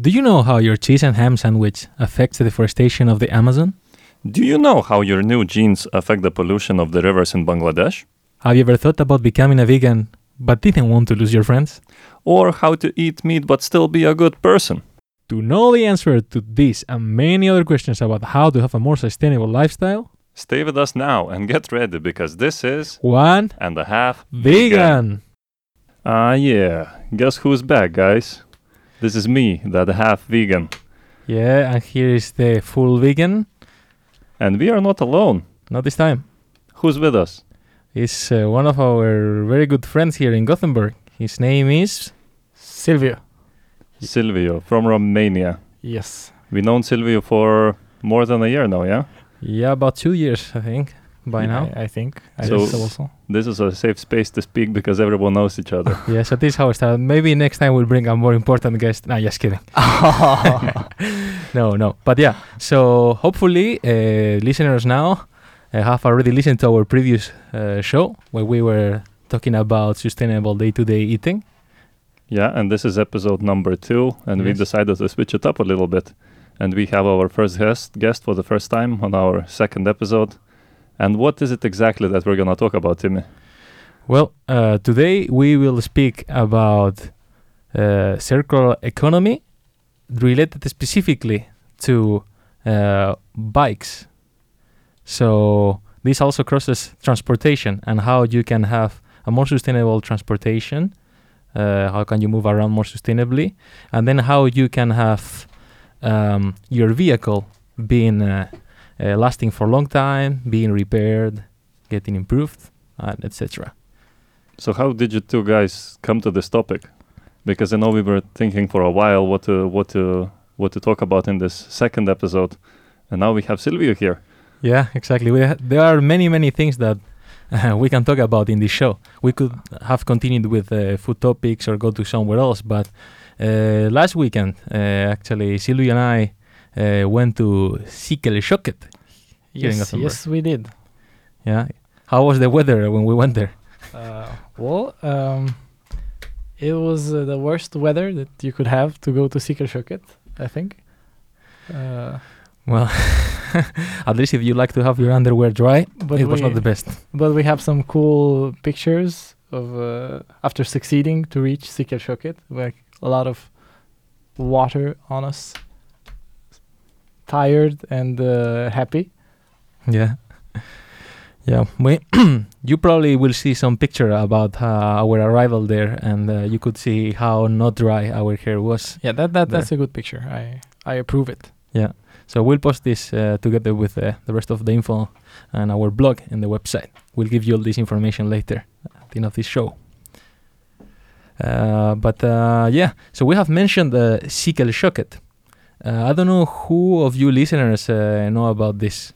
Do you know how your cheese and ham sandwich affects the deforestation of the Amazon? Do you know how your new jeans affect the pollution of the rivers in Bangladesh? Have you ever thought about becoming a vegan but didn't want to lose your friends? Or how to eat meat but still be a good person? To know the answer to these and many other questions about how to have a more sustainable lifestyle, Stay with us now and get ready because this is one and a half vegan. Ah, yeah. Guess who's back, guys? This is me, that half vegan. Yeah, and here is the full vegan. And we are not alone. Not this time. Who's with us? It's uh, one of our very good friends here in Gothenburg. His name is Silvio. Silvio from Romania. Yes. We've known Silvio for more than a year now, yeah? yeah, about two years I think by now. I, I think. I So- think so also. This is a safe space to speak because everyone knows each other. Yeah, so this is how it started. Maybe next time we'll bring a more important guest. Nah, just kidding. No, no. But yeah, so hopefully uh, listeners now uh, have already listened to our previous uh, show where we were talking about sustainable day-to-day eating. yeah, and this is episode number two, and we Yes. decided to switch it up a little bit. And we have our first guest, guest for the first time on our second episode. And what is it exactly that we're going to talk about, Timmy? Well, uh, today we will speak about uh, circular economy related specifically to uh, bikes. So this also crosses transportation and how you can have a more sustainable transportation. Uh, how can you move around more sustainably, and then how you can have um, your vehicle being uh, lasting for a long time, being repaired, getting improved, and etc. So how did you two guys come to this topic? Because I know we were thinking for a while what to what to what to talk about in this second episode, and now we have Silvio here. Yeah, exactly. We ha- there are many, many things that uh, we can talk about in this show. We could have continued with uh, food topics or go to somewhere else, but uh, last weekend, uh, actually, Silvio and I uh, went to Cykelköket. Here yes, yes, we did. Yeah. How was the weather when we went there? Uh, well, um, it was uh, the worst weather that you could have to go to Cykelköket, I think. Uh, Well, at least if you like to have your underwear dry, but it was not the best. But we have some cool pictures of uh, after succeeding to reach Cykelköket, like a lot of water on us, tired and uh, happy. Yeah. Yeah, we you probably will see some picture about uh, our arrival there, and uh, you could see how not dry our hair was. Yeah, that, that There. that's a good picture. I I approve it. Yeah, so we'll post this uh, together with uh, the rest of the info and our blog in the website. We'll give you all this information later at the end of this show. Uh, but uh, yeah, so we have mentioned the Cykelköket. Uh, I don't know who of you listeners uh, know about this,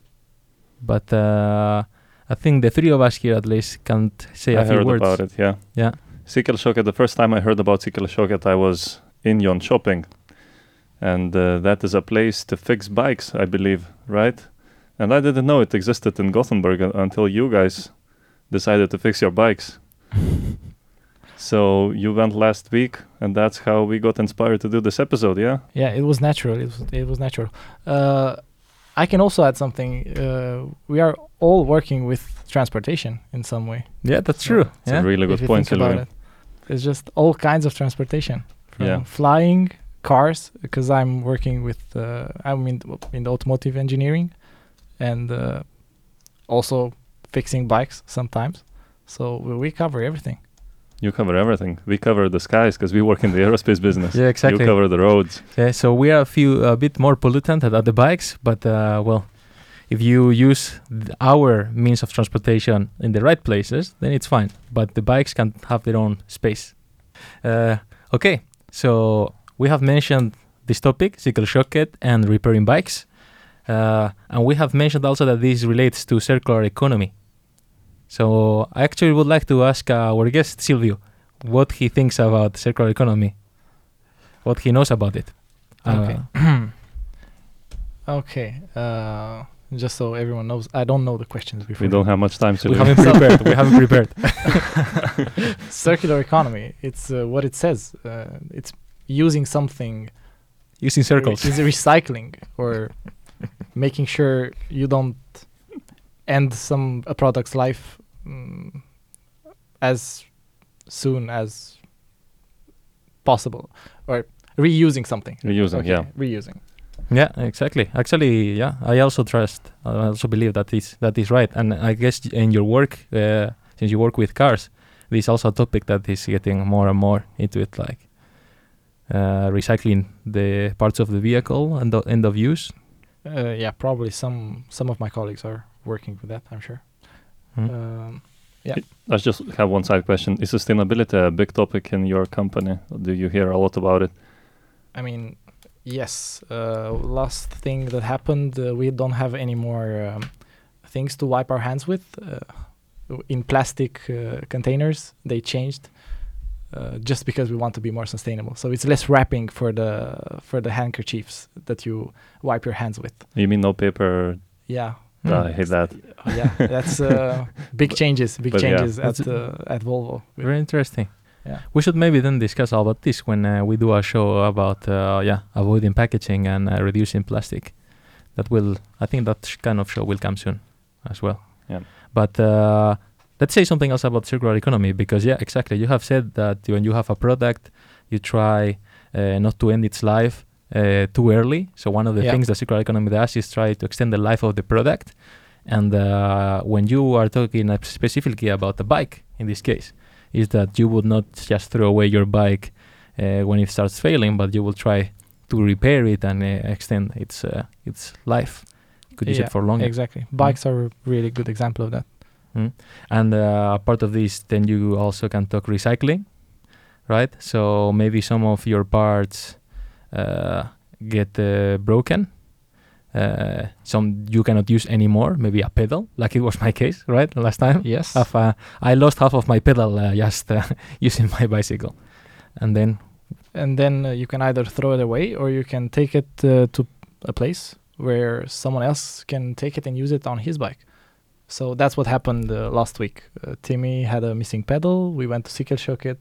but uh, I think the three of us here at least can t- say I a few heard words. about it. Yeah. Yeah. Cykelköket. The first time I heard about Cykelköket, I was in Jönköping, and uh, that is a place to fix bikes, I believe, right? And I didn't know it existed in Gothenburg until you guys decided to fix your bikes. so you went last week, and that's how we got inspired to do this episode. Yeah. Yeah, it was natural. It was it was natural. Uh, I can also add something. Uh, we are all working with transportation in some way. Yeah, that's So true. It's Yeah. a really good you point, think about Silvio. it. There's just all kinds of transportation. From Yeah. flying, cars, because I'm working with. Uh, I'm in in the automotive engineering, and uh, also fixing bikes sometimes. So we, we cover everything. You cover everything. We cover the skies because we work in the aerospace business. Yeah, exactly. You cover the roads. Yeah, so we are a few a bit more pollutant than the bikes, but uh, well, if you use our means of transportation in the right places, then it's fine. But the bikes can have their own space. Uh, okay, so we have mentioned this topic, Cykelköket and repairing bikes, uh, and we have mentioned also that this relates to circular economy. So I actually would like to ask uh, our guest Silvio what he thinks about circular economy, what he knows about it. Okay. Uh, Okay. Uh, just so everyone knows, I don't know the questions before. We don't have much time, we haven't prepared. we haven't prepared. circular economy. It's uh, what it says. Uh, it's using something using circles. is recycling or making sure you don't end some a product's life mm, as soon as possible or reusing something Reusing, Okay, yeah. reusing Yeah, exactly. Actually, yeah, I also trust. I also believe that is that is right. And I guess in your work, uh, since you work with cars, this is also a topic that is getting more and more into it, like uh, recycling the parts of the vehicle and the end of use. uh, yeah probably some some of my colleagues are working with that i'm sure Hmm. um, I just have one side question. Is sustainability a big topic in your company? Do you hear a lot about it? I mean, yes. Uh, last thing that happened, uh, we don't have any more um, things to wipe our hands with. Uh, in plastic uh, containers, they changed uh, just because we want to be more sustainable. So it's less wrapping for the for the handkerchiefs that you wipe your hands with. You mean no paper? Yeah, Hmm. I hate that. Oh, yeah. That's uh, big changes. Big but yeah. changes at That's- uh, at Volvo. Very interesting. Yeah. We should maybe then discuss about this when uh, we do a show about uh, yeah avoiding packaging and uh, reducing plastic. That will I think that sh- kind of show will come soon as well. Yeah. But uh, let's say something else about circular economy because yeah exactly you have said that when you have a product you try uh, not to end its life uh, too early. So one of the Yeah. things that circular economy does is try to extend the life of the product. And uh, when you are talking uh, specifically about the bike in this case, is that you would not just throw away your bike uh, when it starts failing, but you will try to repair it and uh, extend its uh, its life. You could use Yeah, it for longer. Exactly. Bikes are a really good example of that. And uh, part of this, then you also can talk recycling, right? So maybe some of your parts get uh, broken. Uh, some you cannot use anymore. Maybe a pedal, like it was my case, right? Last time, Yes. half, uh, I lost half of my pedal uh, just uh, using my bicycle, and then and then uh, you can either throw it away or you can take it uh, to a place where someone else can take it and use it on his bike. So that's what happened uh, last week. Uh, Timmy had a missing pedal. We went to Cykelköket.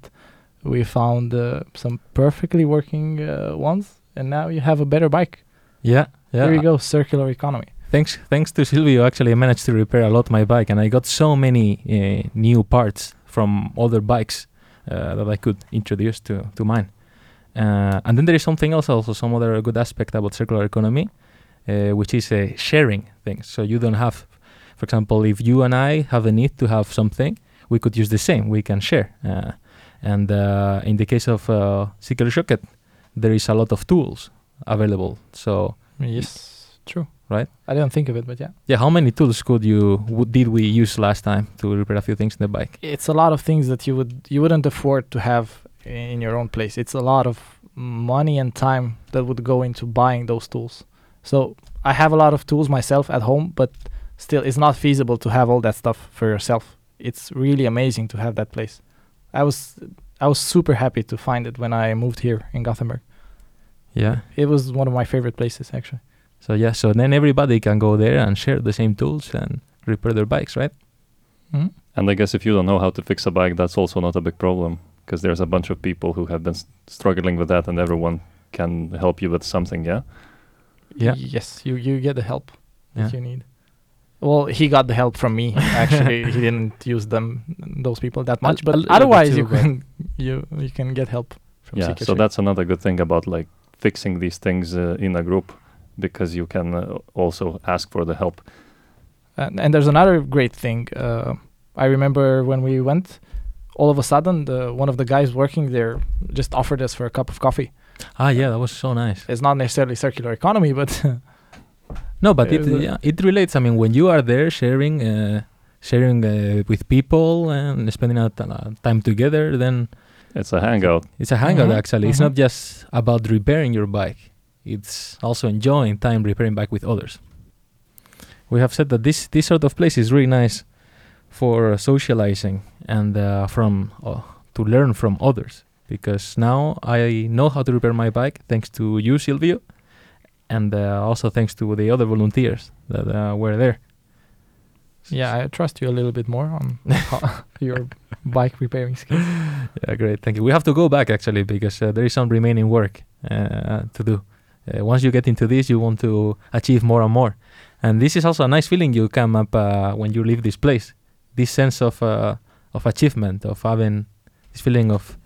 We found uh, some perfectly working uh, ones, and now you have a better bike. yeah, yeah. There you go, circular economy. Thanks, thanks to Silvio, actually, I managed to repair a lot my bike, and I got so many uh, new parts from other bikes uh, that I could introduce to to mine. Uh, and then there is something else, also some other good aspect about circular economy, uh, which is uh, sharing things. So you don't have, for example, if you and I have a need to have something, we could use the same. We can share. And uh, in the case of uh, Cykelköket, there is a lot of tools available. So Yes, true. Right. I didn't think of it, but yeah. Yeah, how many tools could you w- did we use last time to repair a few things in the bike? it's a lot of things that you would you wouldn't afford to have in your own place. It's a lot of money and time that would go into buying those tools. So I have a lot of tools myself at home, but still it's not feasible to have all that stuff for yourself. It's really amazing to have that place. I was I was super happy to find it when I moved here in Gothenburg. Yeah. It was one of my favorite places actually. So yeah, so then everybody can go there and share the same tools and repair their bikes, right? Mhm. And I guess if you don't know how to fix a bike, that's also not a big problem because there's a bunch of people who have been s- struggling with that, and everyone can help you with something. Yeah. Yeah. Yes, you you get the help Yeah. that you need. Well, he got the help from me. Actually, he didn't use them those people that much, but otherwise too, you can you you can get help from yeah. Seeker So that's another good thing about like fixing these things uh, in a group because you can uh, also ask for the help. and, and there's another great thing. Uh, I remember when we went, all of a sudden, the one of the guys working there just offered us for a cup of coffee. Ah, yeah, that was so nice. It's not necessarily circular economy, but No, but it Uh, yeah, it relates. I mean, when you are there sharing, uh, sharing uh, with people and spending out uh, time together, then It's a hangout. it's a hangout. Mhm, Actually, it's mhm. not just about repairing your bike; it's also enjoying time repairing bike with others. We have said that this this sort of place is really nice for socializing and uh, from uh, to learn from others. Because now I know how to repair my bike thanks to you, Silvio, and uh, also thanks to the other volunteers that uh, were there. yeah, I trust you a little bit more on your bike repairing skills. Yeah, great. Thank you. We have to go back actually because uh, there is some remaining work uh, to do. uh, once you get into this, you want to achieve more and more. And this is also a nice feeling you come up uh, when you leave this place. This sense of uh, of achievement, of having this feeling of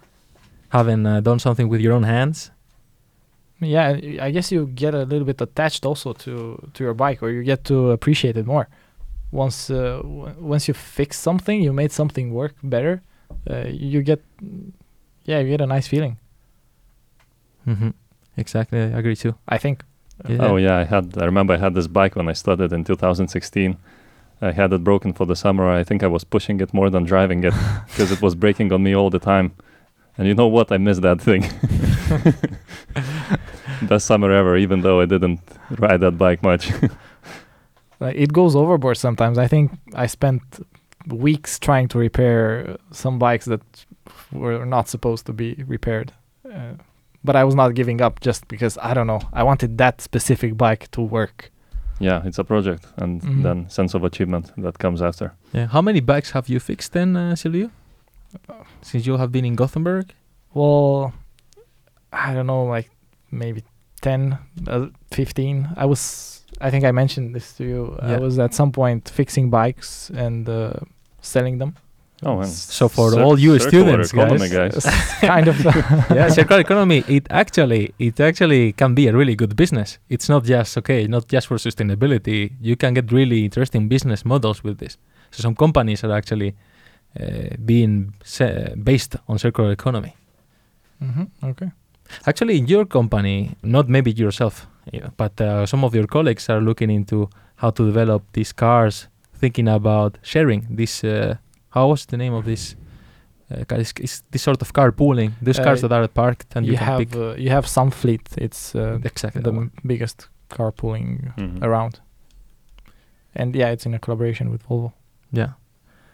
having uh, done something with your own hands. Yeah, I- I guess you get a little bit attached also to to your bike, or you get to appreciate it more. Once uh, w- once you fix something, you made something work better. Uh, you get, yeah, you get a nice feeling. hmm Exactly, I agree too. I think. Yeah. Oh yeah, I had. I remember I had this bike when I started in 2016. I had it broken for the summer. I think I was pushing it more than driving it because it was breaking on me all the time. And you know what? I miss that thing. Best summer ever, even though I didn't ride that bike much. Like it goes overboard sometimes. I think I spent weeks trying to repair some bikes that were not supposed to be repaired. Uh, but I was not giving up just because I don't know. I wanted that specific bike to work. yeah, it's a project, and Mhm. then sense of achievement that comes after. Yeah. How many bikes have you fixed then, uh, Silvio? Since you have been in Gothenburg? Well, I don't know, like maybe 10, uh, 15. I was, I think I mentioned this to you. I was at some point fixing bikes and uh, selling them. Oh, man. So for Cir- all you circular students, economy, guys, guys. kind of. yeah, circular economy. It actually, it actually can be a really good business. It's not just okay, not just for sustainability. You can get really interesting business models with this. So some companies are actually uh, being se- based on circular economy. Mm-hmm. Okay. Actually, in your company, not maybe yourself, but uh, some of your colleagues are looking into how to develop these cars, thinking about sharing this. Uh, how was the name of this? Uh, is, is this sort of carpooling? These Uh, cars that are parked and you, You, can have pick uh, you have some fleet. It's uh, exactly the that one. m- biggest carpooling Mhm. around. And yeah, it's in a collaboration with Volvo. Yeah.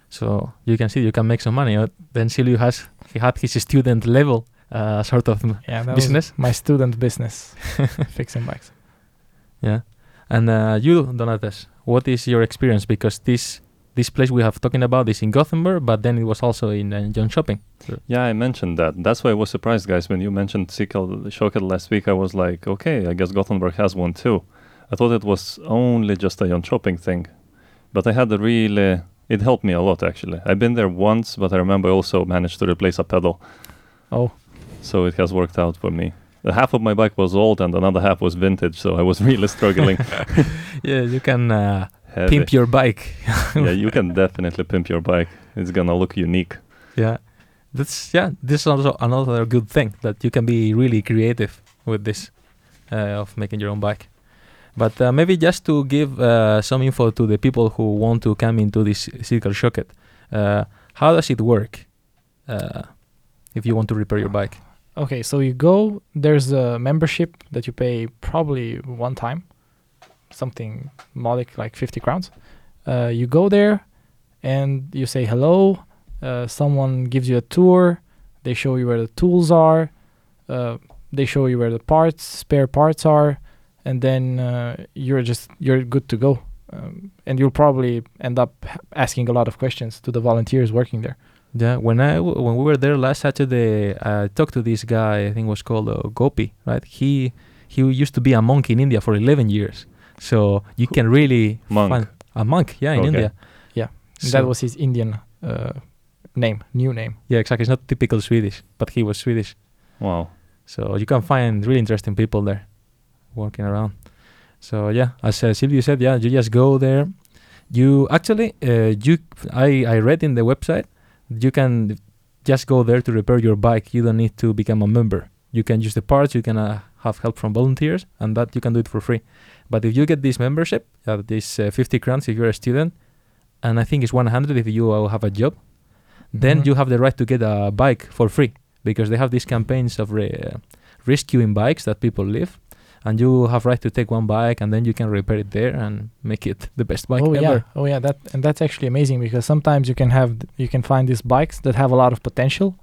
So you can see you can make some money. Uh, then Silvio has he had his student level uh, sort of Yeah, that business. was my student business, fixing bikes. Yeah. And uh, you, Donatas, what is your experience? Because this this place we have talking about is in Gothenburg, but then it was also in uh, Jönköping. Yeah, I mentioned that. That's why I was surprised, guys, when you mentioned Cykelköket last week. I was like, okay, I guess Gothenburg has one too. I thought it was only just a Jönköping thing, but I had a really. It helped me a lot actually. I've been there once, but I remember I also managed to replace a pedal, Oh, so it has worked out for me. The half of my bike was old and another half was vintage, so I was really struggling. Yeah, you can uh, pimp your bike. yeah, you can definitely pimp your bike. It's gonna look unique. yeah, that's yeah. This is also another good thing that you can be really creative with this uh, of making your own bike. But uh, maybe just to give uh, some info to the people who want to come into this Cykelköket, uh, how does it work? Uh, if you want to repair your bike, okay. So you go. There's a membership that you pay probably one time, something modic like 50 crowns. Uh, you go there, and you say hello. Uh, someone gives you a tour. They show you where the tools are. Uh, they show you where the parts, spare parts are, and then uh, you're just you're good to go. Um, and you'll probably end up asking a lot of questions to the volunteers working there. Yeah, when I w- when we were there last Saturday, I talked to this guy. I think it was called uh, Gopi, right? He he used to be a monk in India for 11 years, so you can really Monk. find a monk. Yeah, in Okay. India. Yeah, So- that was his Indian uh, name, new name. yeah, exactly. It's not typical Swedish, but he was Swedish. Wow. So you can find really interesting people there, walking around. So yeah, as uh, Silvio said, yeah, you just go there. You actually, uh, you I I read in the website, you can just go there to repair your bike. You don't need to become a member. You can use the parts. You can uh, have help from volunteers, and that you can do it for free. But if you get this membership, uh, this uh, 50 crowns if you're a student, and I think it's 100 if you uh, have a job, then Mhm. you have the right to get a bike for free because they have these campaigns of re- uh, rescuing bikes that people leave and you have right to take one bike and then you can repair it there and make it the best bike oh ever yeah, oh yeah. That and that's actually amazing because sometimes you can have you can find these bikes that have a lot of potential,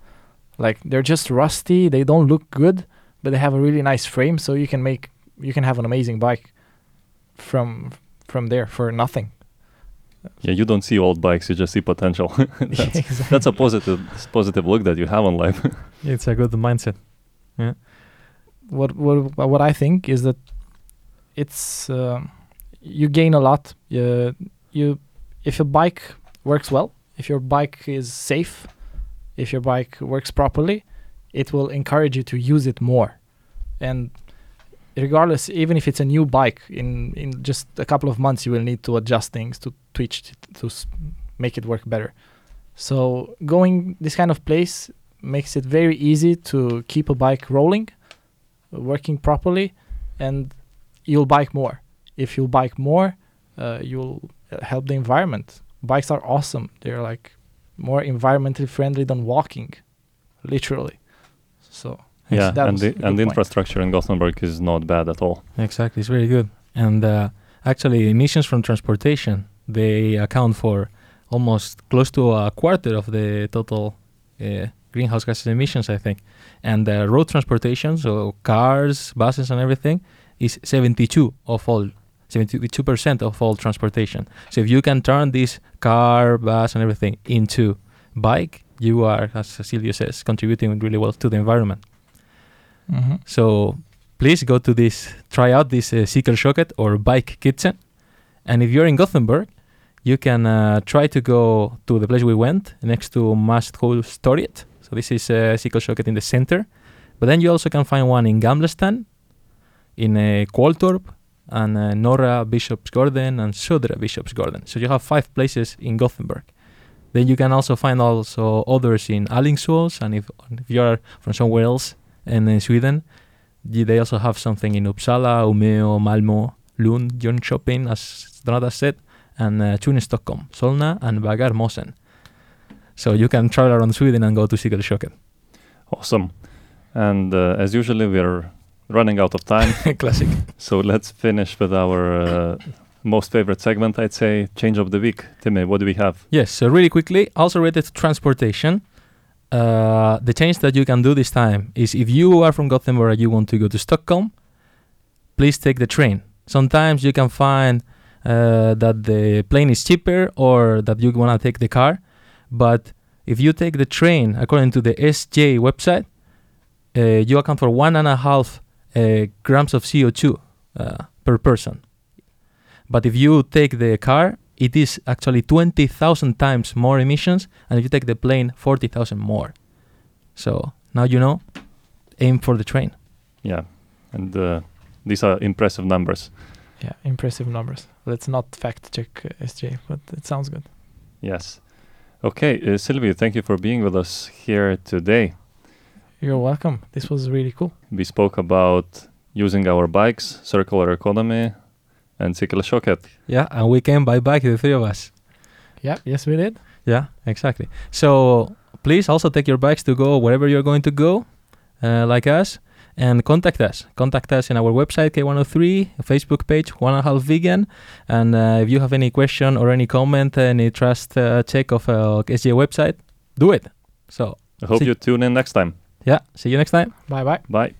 like they're just rusty. They don't look good, but they have a really nice frame, so you can make you can have an amazing bike from from there for nothing. Yeah, you don't see old bikes; you just see potential. that's, Exactly. that's a positive positive look that you have on life. it's a good mindset yeah what what what I think is that it's uh, you gain a lot. Uh, you if your bike works well, if your bike is safe, if your bike works properly, it will encourage you to use it more. And regardless, even if it's a new bike, in in just a couple of months, you will need to adjust things to twitch it, to make it work better. So going this kind of place makes it very easy to keep a bike rolling, working properly, and you'll bike more. If you bike more, uh, you'll uh, help the environment. Bikes are awesome. They're like more environmentally friendly than walking, literally. So Yeah, that and the and the infrastructure in Gothenburg is not bad at all. Exactly, it's very good. And uh, actually, emissions from transportation they account for almost close to a quarter of the total uh, greenhouse gas emissions, I think. And uh, road transportation, so cars, buses, and everything, is 72 of all. 72% of all transportation. So if you can turn this car, bus, and everything into bike, you are, as Silvio says, contributing really well to the environment. Mm-hmm. So please go to this, try out this uh, Cykelköket or Bike Kitchen. And if you're in Gothenburg, you can uh, try to go to the place we went next to Masthuggstorget. So this is uh, Cykelköket in the center. But then you also can find one in Gamlestan, in uh, Kåltorp, and uh, Norra Biskopsgården and Södra Biskopsgården. So you have five places in Gothenburg. Then you can also find also others in Alingsås, and if, if you are from somewhere else and in uh, Sweden, they also have something in Uppsala, Umeå, Malmö, Lund, Jönköping, as Donata said, and uh, in Stockholm, Solna and Bagarmossen. So you can travel around Sweden and go to Cykelköket. Awesome. And uh, as usually, we're running out of time. Classic. so let's finish with our uh, most favorite segment, I'd say, change of the week. Timmy, what do we have? Yes, so really quickly, also related to transportation, uh, the change that you can do this time is if you are from Gothenburg and you want to go to Stockholm, please take the train. Sometimes you can find uh, that the plane is cheaper or that you want to take the car, but if you take the train, according to the SJ website, uh, you account for one and a half uh, grams of CO2 uh, per person. But if you take the car, it is actually 20,000 times more emissions, and if you take the plane, 40,000 more. So now you know, aim for the train. Yeah. And uh, these are impressive numbers. Yeah, impressive numbers. Let's not fact check uh, SJ, but it sounds good. Yes. Okay, uh, Silvio, thank you for being with us here today. You're welcome. This was really cool. We spoke about using our bikes, circular economy, and Cykelköket. Yeah, and we came by bike, the three of us. Yeah, yes, we did. Yeah, exactly. So please also take your bikes to go wherever you're going to go, uh, like us, and contact us. Contact us in our website, K103, Facebook page, One and a Half Vegan. And uh, if you have any question or any comment, any trust uh, check of uh, SJ website, do it. So I hope See- you tune in next time. yeah, see you next time. Bye bye. Bye.